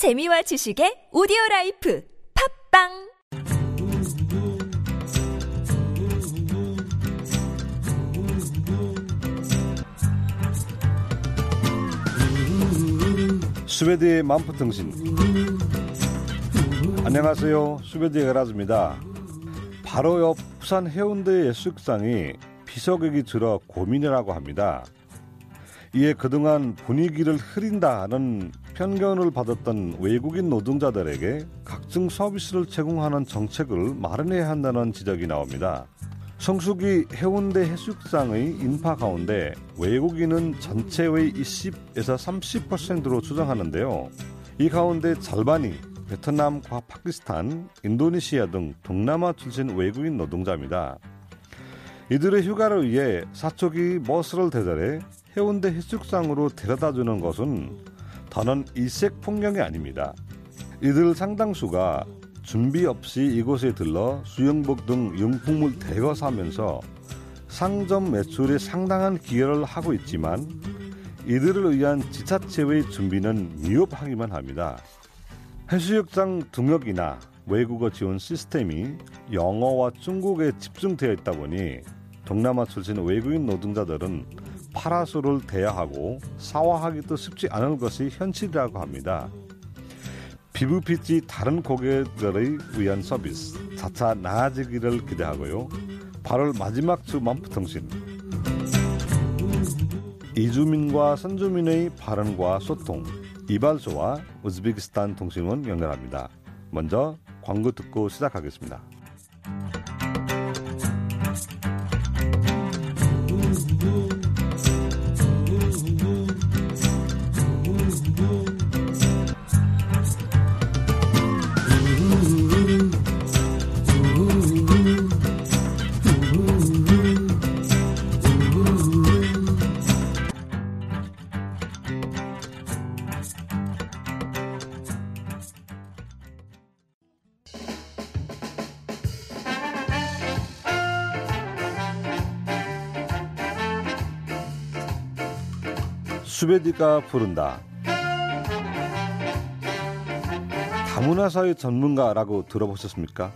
재미와 지식의 오디오 라이프 팝빵! 스웨드의 만포통신. 안녕하세요. 스웨드의 가라즈입니다. 바로 옆 부산 해운대 예술상이 비서객이 들어 고민이라고 합니다 이에 그동안 분위기를 흐린다는 편견을 받았던 외국인 노동자들에게 각종 서비스를 제공하는 정책을 마련해야 한다는 지적이 나옵니다. 성수기 해운대 해수욕장의 인파 가운데 외국인은 전체의 20에서 30%로 추정하는데요. 이 가운데 절반이 베트남과 파키스탄, 인도네시아 등 동남아 출신 외국인 노동자입니다. 이들의 휴가를 위해 사초기 버스를 대절해 해운대 해수욕장으로 데려다 주는 것은 더는 일색 풍경이 아닙니다. 이들 상당수가 준비 없이 이곳에 들러 수영복 등 용품을 대거 사면서 상점 매출에 상당한 기여를 하고 있지만 이들을 위한 지자체의 준비는 미흡하기만 합니다. 해수욕장 등록이나 외국어 지원 시스템이 영어와 중국에 집중되어 있다 보니 동남아 출신 외국인 노동자들은 파라솔을 대여하고 사화하기도 쉽지 않은 것이 현실이라고 합니다. 피부빛이 다른 고객들의 위한 서비스 차차 나아지기를 기대하고요. 8월 마지막 주 만프통신 이주민과 선주민의 발언과 소통 이발소와 우즈베키스탄 통신원 연결합니다. 먼저 광고 듣고 시작하겠습니다. 수베디가 부른다. 다문화사회 전문가라고 들어보셨습니까?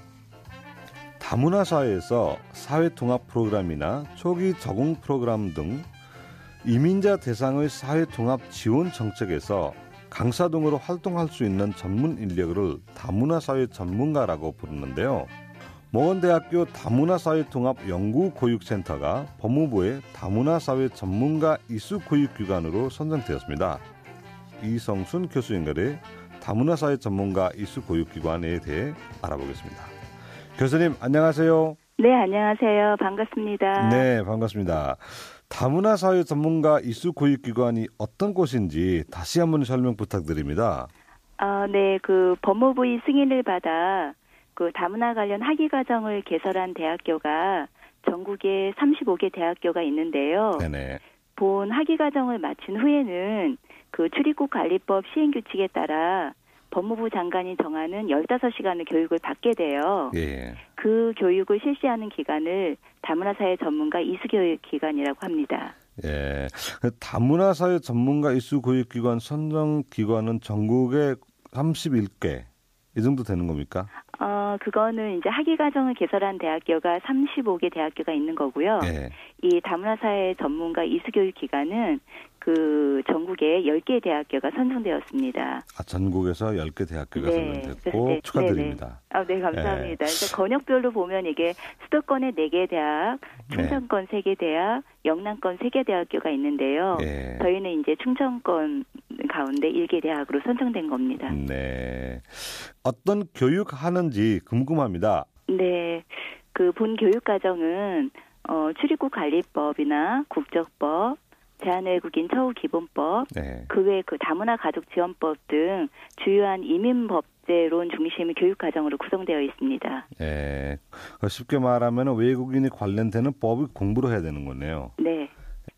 다문화사회에서 사회통합 프로그램이나 초기 적응 프로그램 등 이민자 대상의 사회통합 지원 정책에서 강사 등으로 활동할 수 있는 전문 인력을 다문화사회 전문가라고 부르는데요. 모건대학교 다문화사회통합 연구교육센터가 법무부의 다문화사회 전문가 이수 교육기관으로 선정되었습니다. 이성순 교수 연결해 다문화사회 전문가 이수 교육기관에 대해 알아보겠습니다. 교수님 안녕하세요. 네, 안녕하세요. 반갑습니다. 네, 반갑습니다. 다문화사회 전문가 이수 교육기관이 어떤 곳인지 다시 한번 설명 부탁드립니다. 아, 네, 그 법무부의 승인을 받아 그 다문화 관련 학위 과정을 개설한 대학교가 전국에 35개 대학교가 있는데요. 네네. 본 학위 과정을 마친 후에는 그 출입국 관리법 시행 규칙에 따라 법무부 장관이 정하는 15시간의 교육을 받게 돼요. 예. 그 교육을 실시하는 기관을 다문화 사회 전문가 이수교육 기관이라고 합니다. 예. 다문화 사회 전문가 이수교육 기관 선정 기관은 전국에 31개 이 정도 되는 겁니까? 어, 그거는 이제 학위 과정을 개설한 대학교가 35개 대학교가 있는 거고요. 예. 이 다문화사회 전문가 이수교육 기관은 그 전국에 10개 대학교가 선정되었습니다. 아, 전국에서 10개 대학교가 네, 선정됐고 그래서 네, 축하드립니다. 아, 네, 감사합니다. 그래서 권역별로 보면 이게 수도권에 4개 대학, 네. 충청권 3개 대학, 영남권 3개 대학교가 있는데요. 예. 저희는 이제 충청권 가운데 1개 대학으로 선정된 겁니다. 네. 어떤 교육 하는지 궁금합니다. 네. 그 본 교육 과정은 어 출입국 관리법이나 국적법, 제한외국인 처우 기본법, 네. 그외 그 다문화 가족 지원법 등 주요한 이민 법 제론 중심의 교육 과정으로 구성되어 있습니다. 예. 그 쉽게 말하면 외국인이 관련되는 법을 공부를 해야 되는 거네요. 네.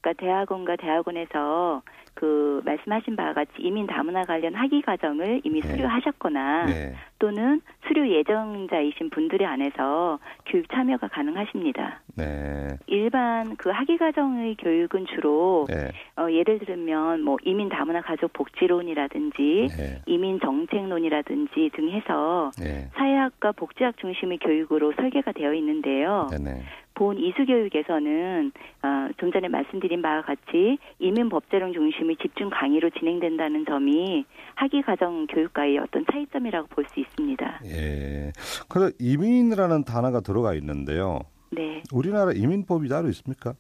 그러니까 대학원과 대학원에서 그 말씀하신 바와 같이 이민 다문화 관련 학위 과정을 이미 네. 수료하셨거나 네. 또는 수료 예정자이신 분들에 한해서 교육 참여가 가능하십니다. 네. 일반 그 학위 과정의 교육은 주로 네. 어, 예를 들면 뭐 이민 다문화 가족 복지론이라든지 네. 이민 정책론이라든지 등 해서 네. 사회학과 복지학 중심의 교육으로 설계가 되어 있는데요. 본 이수교육에서는 어, 좀 전에 말씀드린 바와 같이 이민 법제론 중심의 집중 강의로 진행된다는 점이 학위 과정 교육과의 어떤 차이점이라고 볼 수 있습니다. 예. 그래서 이민이라는 단어가 들어가 있는데요. 네, 우리나라 이민법이 따로 있습니까?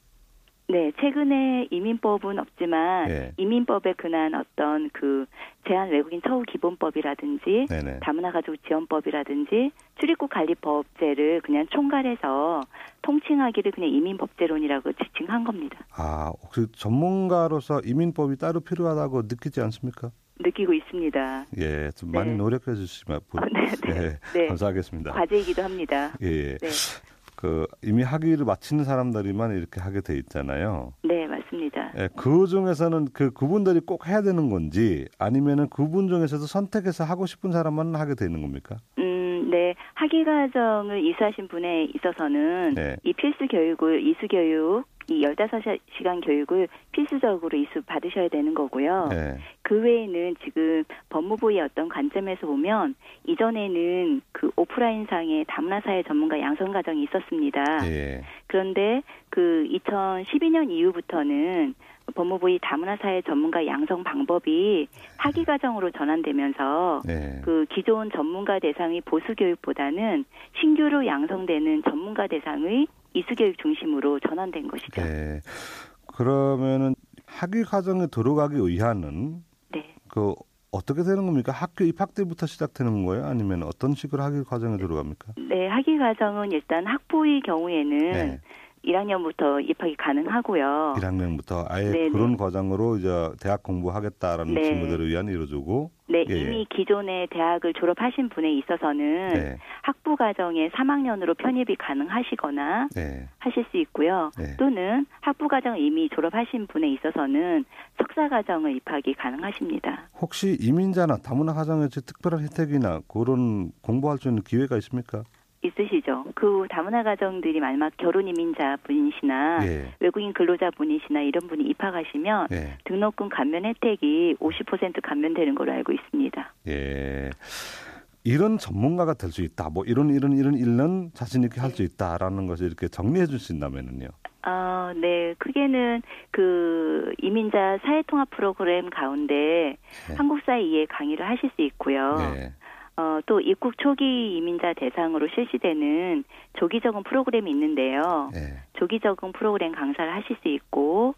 네 최근에 이민법은 없지만 예. 이민법에 근한 어떤 그 제한 외국인 처우 기본법이라든지 네네. 다문화 가족 지원법이라든지 출입국 관리법제를 그냥 총괄해서 통칭하기를 그냥 이민법제론이라고 지칭한 겁니다. 아, 혹시 전문가로서 이민법이 따로 필요하다고 느끼지 않습니까? 느끼고 있습니다. 예, 좀 네. 많이 노력해 주시면 부- 어, 네, 네. 예, 네. 감사하겠습니다. 과제이기도 합니다. 예, 예. 네, 그 이미 학위를 마치는 사람들이만 이렇게 하게 돼 있잖아요. 네 맞습니다. 예, 그 중에서는 그 그분들이 꼭 해야 되는 건지 아니면은 그분 중에서도 선택해서 하고 싶은 사람만 하게 되는 겁니까? 음, 네 학위 과정을 이수하신 분에 있어서는 네. 이 필수 교육을 이수 교육 이 15시간 교육을 필수적으로 이수 받으셔야 되는 거고요. 예. 그 외에는 지금 법무부의 어떤 관점에서 보면 이전에는 그 오프라인상의 다문화 사회 전문가 양성 과정이 있었습니다. 예. 그런데 그 2012년 이후부터는 법무부의 다문화 사회 전문가 양성 방법이 학위 과정으로 전환되면서 예. 그 기존 전문가 대상의 보수 교육보다는 신규로 양성되는 전문가 대상의 이수 교육 중심으로 전환된 것이죠. 예. 그러면은 학위 과정에 들어가기 위한은 네. 그 어떻게 되는 겁니까? 학교 입학 때부터 시작되는 거예요? 아니면 어떤 식으로 학위 과정에 들어갑니까? 네, 학위 과정은 일단 학부의 경우에는 네. 1학년부터 입학이 가능하고요. 1학년부터 아예 네네. 그런 과정으로 이제 대학 공부하겠다라는 네. 친구들을 위한 이루어주고 네, 예, 이미 예. 기존의 대학을 졸업하신 분에 있어서는 네. 학부 과정에 3학년으로 편입이 가능하시거나 네. 하실 수 있고요. 네. 또는 학부 과정을 이미 졸업하신 분에 있어서는 석사 과정을 입학이 가능하십니다. 혹시 이민자나 다문화 가정에서 특별한 혜택이나 그런 공부할 수 있는 기회가 있습니까? 있으시죠? 그 다문화 가정들이 만약 결혼 이민자 분이시나 예. 외국인 근로자 분이시나 이런 분이 입학하시면 예. 등록금 감면 혜택이 50% 감면되는 걸로 알고 있습니다. 예. 이런 전문가가 될 수 있다. 뭐 이런 이런 이런 일은 자신 있게 할 수 있다라는 것을 이렇게 정리해 줄 수 있다면은요. 아, 네. 크게는 그 이민자 사회 통합 프로그램 가운데 네. 한국사회 이해 강의를 하실 수 있고요. 네. 어, 또 입국 초기 이민자 대상으로 실시되는 조기 적응 프로그램이 있는데요. 네. 조기 적응 프로그램 강사를 하실 수 있고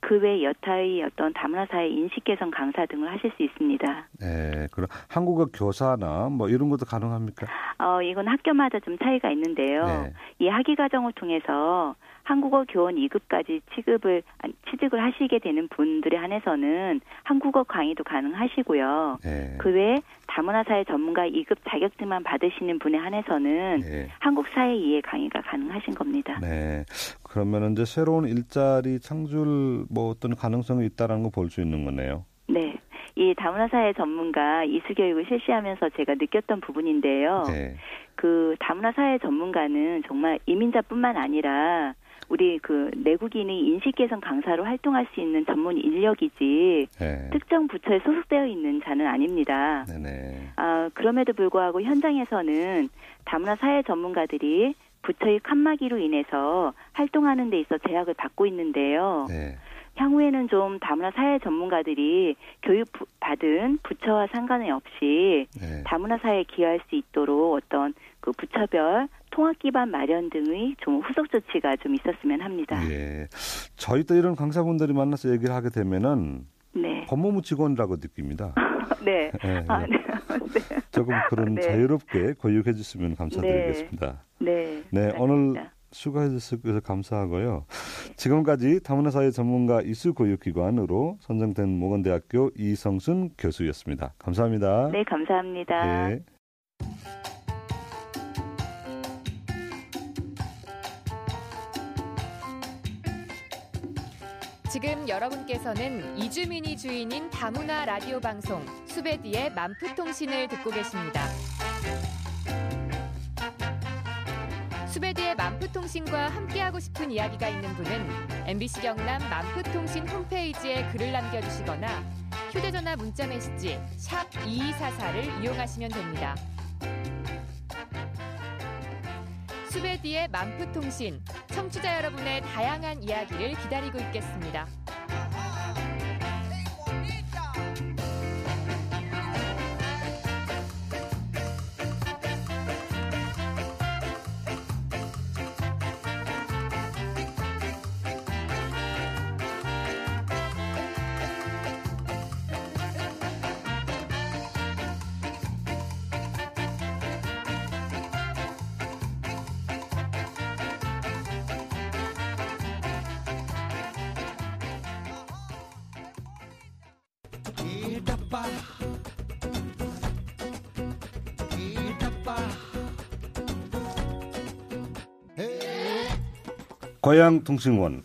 그 외 여타의 어떤 다문화 사회 인식 개선 강사 등을 하실 수 있습니다. 네. 그럼 한국어 교사나 뭐 이런 것도 가능합니까? 어, 이건 학교마다 좀 차이가 있는데요. 네. 이 학위 과정을 통해서 한국어 교원 2급까지 취급을 취득을 하시게 되는 분들에 한해서는 한국어 강의도 가능하시고요. 네. 그 외에 다문화 사회 전문가 2급 자격증만 받으시는 분에 한해서는 네. 한국 사회 이해 강의가 가능하신 겁니다. 네. 그러면 이제 새로운 일자리 창출 뭐 어떤 가능성이 있다라는 거 볼 수 있는 거네요. 네. 이 다문화 사회 전문가 이수 교육을 실시하면서 제가 느꼈던 부분인데요. 네. 그 다문화 사회 전문가는 정말 이민자뿐만 아니라 우리 그 내국인의 인식 개선 강사로 활동할 수 있는 전문 인력이지 네. 특정 부처에 소속되어 있는 자는 아닙니다. 네네. 아, 그럼에도 불구하고 현장에서는 다문화 사회 전문가들이 부처의 칸막이로 인해서 활동하는 데 있어 제약을 받고 있는데요. 네. 향후에는 좀 다문화 사회 전문가들이 교육 부- 받은 부처와 상관이 없이 네. 다문화 사회에 기여할 수 있도록 어떤 그 부처별 통합 기반 마련 등의 좀 후속 조치가 좀 있었으면 합니다. 예. 저희도 이런 강사분들이 만나서 얘기를 하게 되면은 네. 법무부 직원이라고 느낍니다. 네. 예, 아, 네. 조금 그런 네. 자유롭게 교육해 주시면 감사드리겠습니다. 네. 네, 오늘 알겠습니다. 수고해 주셔서 감사하고요. 지금까지 다문화사회 전문가 이수교육기관으로 선정된 모건대학교 이성순 교수였습니다. 감사합니다. 네, 감사합니다. 지금 여러분께서는 이주민이 주인인 다문화 라디오 방송 수베디의 만프통신을 듣고 계십니다. 수베디의 만프통신과 함께하고 싶은 이야기가 있는 분은 MBC 경남 만프통신 홈페이지에 글을 남겨주시거나 휴대전화 문자 메시지 2244를 이용하시면 됩니다. 수베디의 만프통신 청취자 여러분의 다양한 이야기를 기다리고 있겠습니다. 고향통신원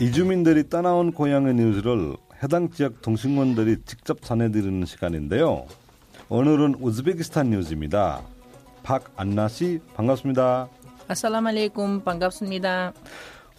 이주민들이 떠나온 고향의 뉴스를 해당 지역 통신원들이 직접 전해드리는 시간인데요. 오늘은 우즈베키스탄 뉴스입니다. 박안나 씨 반갑습니다. 아살라말레이쿰 반갑습니다.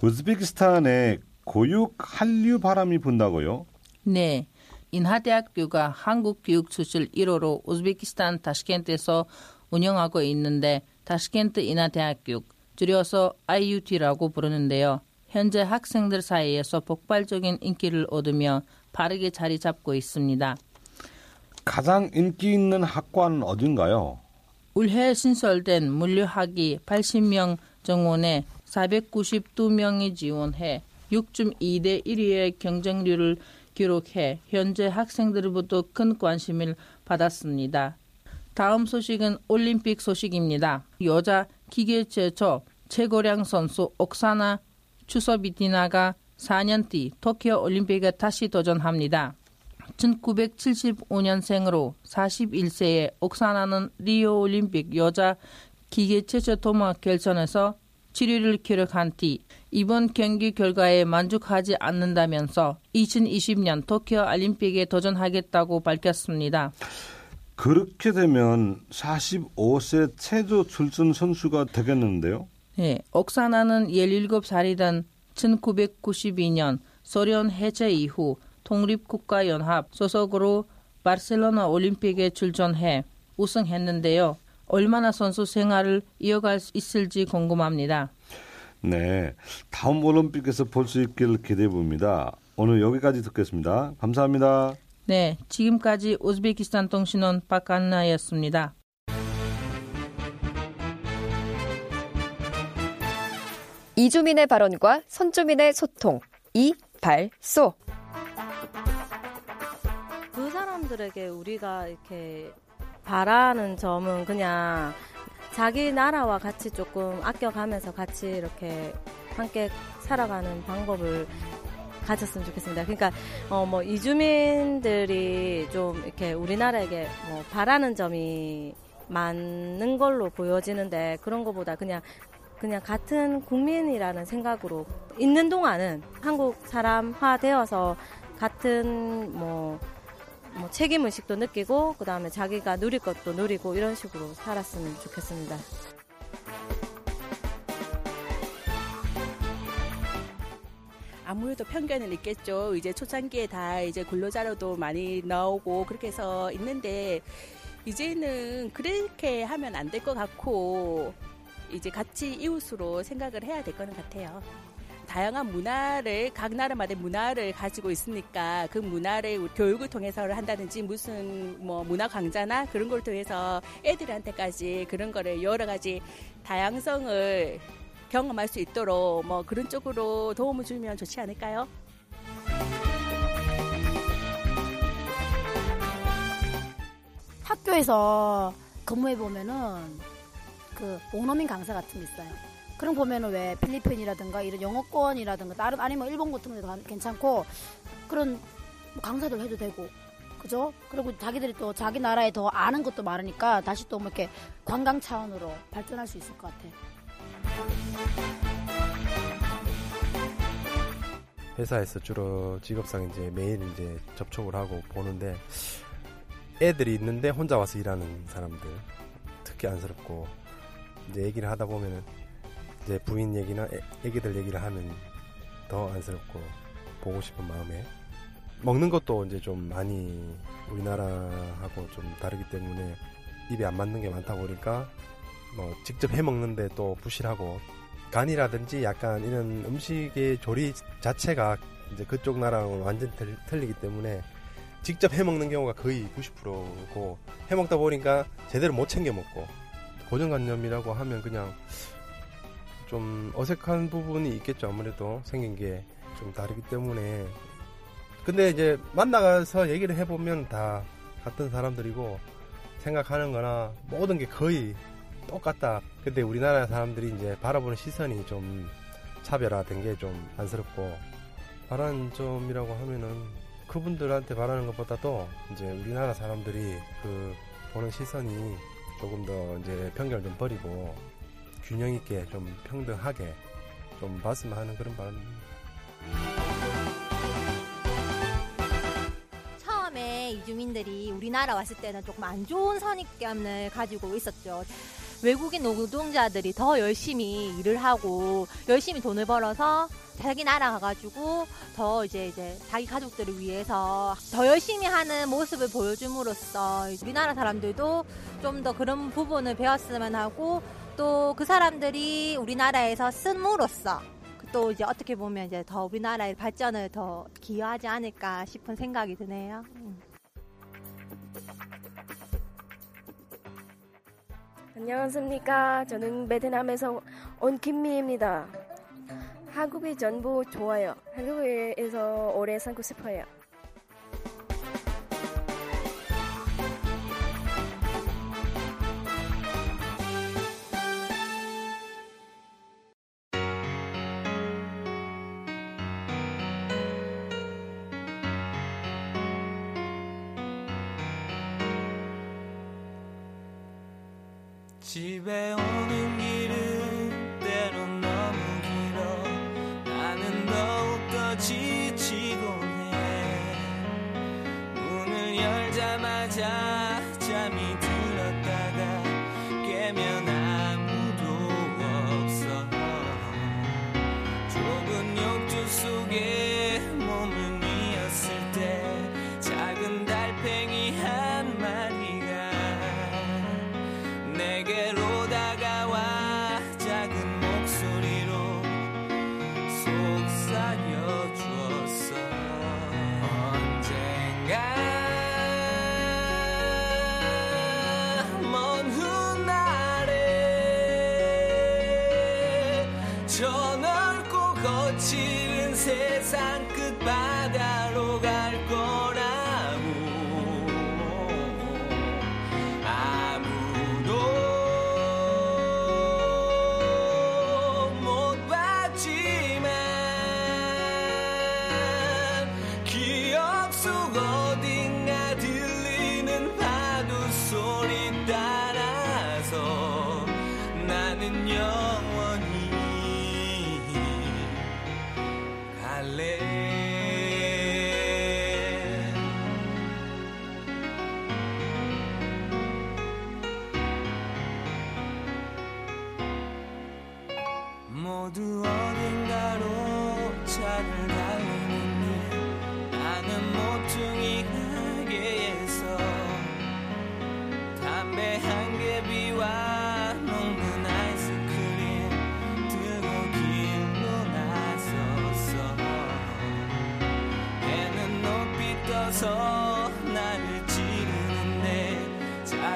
우즈베키스탄에 고육 한류 바람이 분다고요? 네. 인하대학교가 한국 교육 수실 1호로 우즈베키스탄 타시켄트에서 운영하고 있는데 타시켄트 인하대학교 줄여서 IUT라고 부르는데요. 현재 학생들 사이에서 폭발적인 인기를 얻으며 빠르게 자리 잡고 있습니다. 가장 인기 있는 학과는 어딘가요? 올해 신설된 물류학이 80명 정원에 492명이 지원해 6.2대 1위의 경쟁률을 기록해 현재 학생들로부터 큰 관심을 받았습니다. 다음 소식은 올림픽 소식입니다. 여자 기계 최초 최고령 선수 옥사나 추서비티나가 4년 뒤 도쿄 올림픽에 다시 도전합니다. 1975년생으로 41세의 옥사나는 리오 올림픽 여자 기계 최초 도마 결선에서 7위를 기록한 뒤 이번 경기 결과에 만족하지 않는다면서 2020년 도쿄 올림픽에 도전하겠다고 밝혔습니다. 그렇게 되면 45세 최저 출전 선수가 되겠는데요? 네, 옥사나는 17살이던 1992년 소련 해체 이후 독립국가연합 소속으로 바르셀로나 올림픽에 출전해 우승했는데요. 얼마나 선수 생활을 이어갈 수 있을지 궁금합니다. 네, 다음 올림픽에서 볼 수 있기를 기대해 봅니다. 오늘 여기까지 듣겠습니다. 감사합니다. 네, 지금까지 우즈베키스탄 통신원 박한나였습니다. 이주민의 발언과 선주민의 소통 이발소 그 사람들에게 우리가 이렇게 바라는 점은 그냥 자기 나라와 같이 조금 아껴가면서 같이 이렇게 함께 살아가는 방법을 가졌으면 좋겠습니다. 그러니까 어 뭐 이주민들이 좀 이렇게 우리나라에게 뭐 바라는 점이 많은 걸로 보여지는데 그런 것보다 그냥 그냥 같은 국민이라는 생각으로 있는 동안은 한국 사람화 되어서 같은 뭐, 뭐 책임 의식도 느끼고 그 다음에 자기가 누릴 것도 누리고 이런 식으로 살았으면 좋겠습니다. 아무래도 편견을 있겠죠. 이제 초창기에 다 이제 근로자료도 많이 나오고 그렇게 해서 있는데 이제는 그렇게 하면 안 될 것 같고 이제 같이 이웃으로 생각을 해야 될 거는 같아요. 다양한 문화를 각 나라마다 문화를 가지고 있으니까 그 문화를 교육을 통해서 한다든지 무슨 뭐 문화 강좌나 그런 걸 통해서 애들한테까지 그런 거를 여러 가지 다양성을 경험할 수 있도록 뭐 그런 쪽으로 도움을 주면 좋지 않을까요? 학교에서 근무해 보면은 그 원어민 강사 같은 게 있어요. 그런 거 보면은 왜 필리핀이라든가 이런 영어권이라든가 다른 아니면 일본 같은 데도 괜찮고 그런 뭐 강사들 해도 되고 그죠? 그리고 자기들이 또 자기 나라에 더 아는 것도 많으니까 다시 또 뭐 이렇게 관광 차원으로 발전할 수 있을 것 같아. 회사에서 주로 직업상 이제 매일 이제 접촉을 하고 보는데 애들이 있는데 혼자 와서 일하는 사람들 특히 안쓰럽고 이제 얘기를 하다 보면은 이제 부인 얘기나 애, 애기들 얘기를 하면 더 안쓰럽고 보고 싶은 마음에 먹는 것도 이제 좀 많이 우리나라하고 좀 다르기 때문에 입에 안 맞는 게 많다 보니까 뭐 직접 해 먹는데 또 부실하고 간이라든지 약간 이런 음식의 조리 자체가 이제 그쪽 나라랑 완전 틀, 틀리기 때문에 직접 해 먹는 경우가 거의 90%고 해 먹다 보니까 제대로 못 챙겨 먹고 고정관념이라고 하면 그냥 좀 어색한 부분이 있겠죠. 아무래도 생긴 게 좀 다르기 때문에. 근데 이제 만나가서 얘기를 해보면 다 같은 사람들이고 생각하는 거나 모든 게 거의 똑같다. 근데 우리나라 사람들이 이제 바라보는 시선이 좀 차별화된 게 좀 안쓰럽고 바라는 점이라고 하면은 그분들한테 바라는 것보다도 이제 우리나라 사람들이 그 보는 시선이 조금 더 이제 편견을 좀 버리고 균형 있게 좀 평등하게 좀 봤으면 하는 그런 바람입니다. 처음에 이주민들이 우리나라 왔을 때는 조금 안 좋은 선입견을 가지고 있었죠. 외국인 노동자들이 더 열심히 일을 하고 열심히 돈을 벌어서 자기 나라 가가지고 더 이제 이제 자기 가족들을 위해서 더 열심히 하는 모습을 보여줌으로써 우리나라 사람들도 좀 더 그런 부분을 배웠으면 하고 또 그 사람들이 우리나라에서 쓴으로써 또 이제 어떻게 보면 이제 더 우리나라의 발전을 더 기여하지 않을까 싶은 생각이 드네요. 안녕하십니까. 저는 베트남에서 온 김미입니다. 한국이 전부 좋아요. 한국에서 오래 살고 싶어요. 집에 오는 길 내게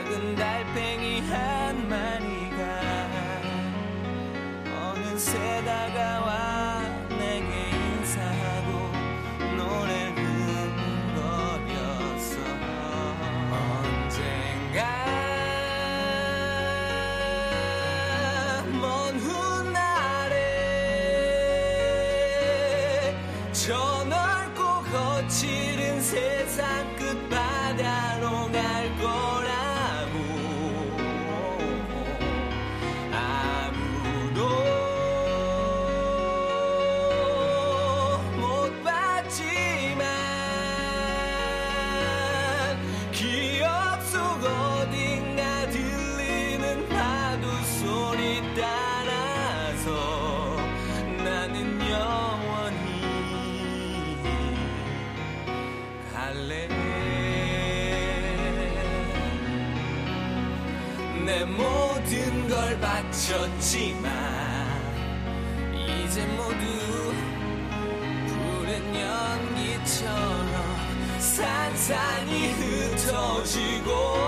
찌르는데 흩어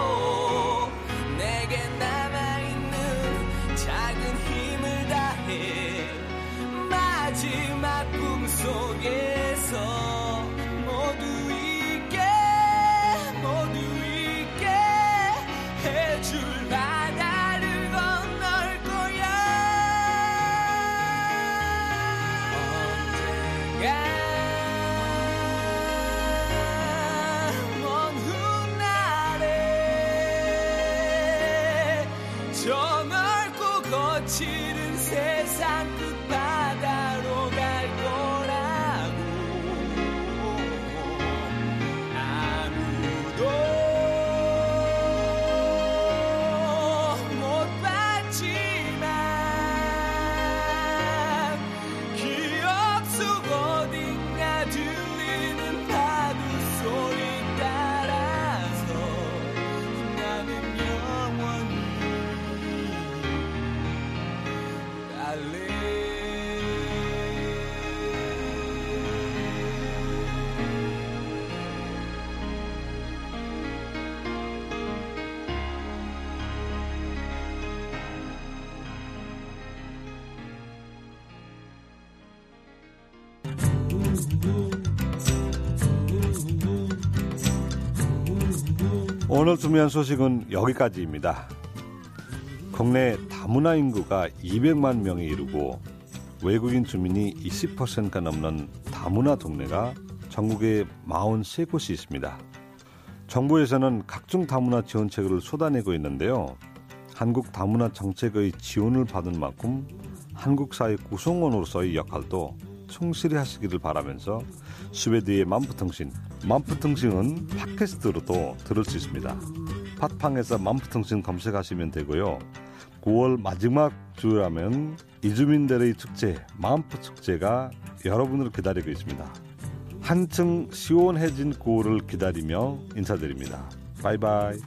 오늘 준비한 소식은 여기까지입니다. 국내 다문화 인구가 200만 명이 이르고 외국인 주민이 20%가 넘는 다문화 동네가 전국에 43곳이 있습니다. 정부에서는 각종 다문화 지원책을 쏟아내고 있는데요. 한국 다문화 정책의 지원을 받은 만큼 한국 사회 구성원으로서의 역할도 충실히 하시기를 바라면서 스웨드의 만프통신 만프통신은 팟캐스트로도 들을 수 있습니다. 팟팡에서 만프통신 검색하시면 되고요. 9월 마지막 주라면 이주민들의 축제 만프 축제가 여러분을 기다리고 있습니다. 한층 시원해진 9월을 기다리며 인사드립니다. 바이바이.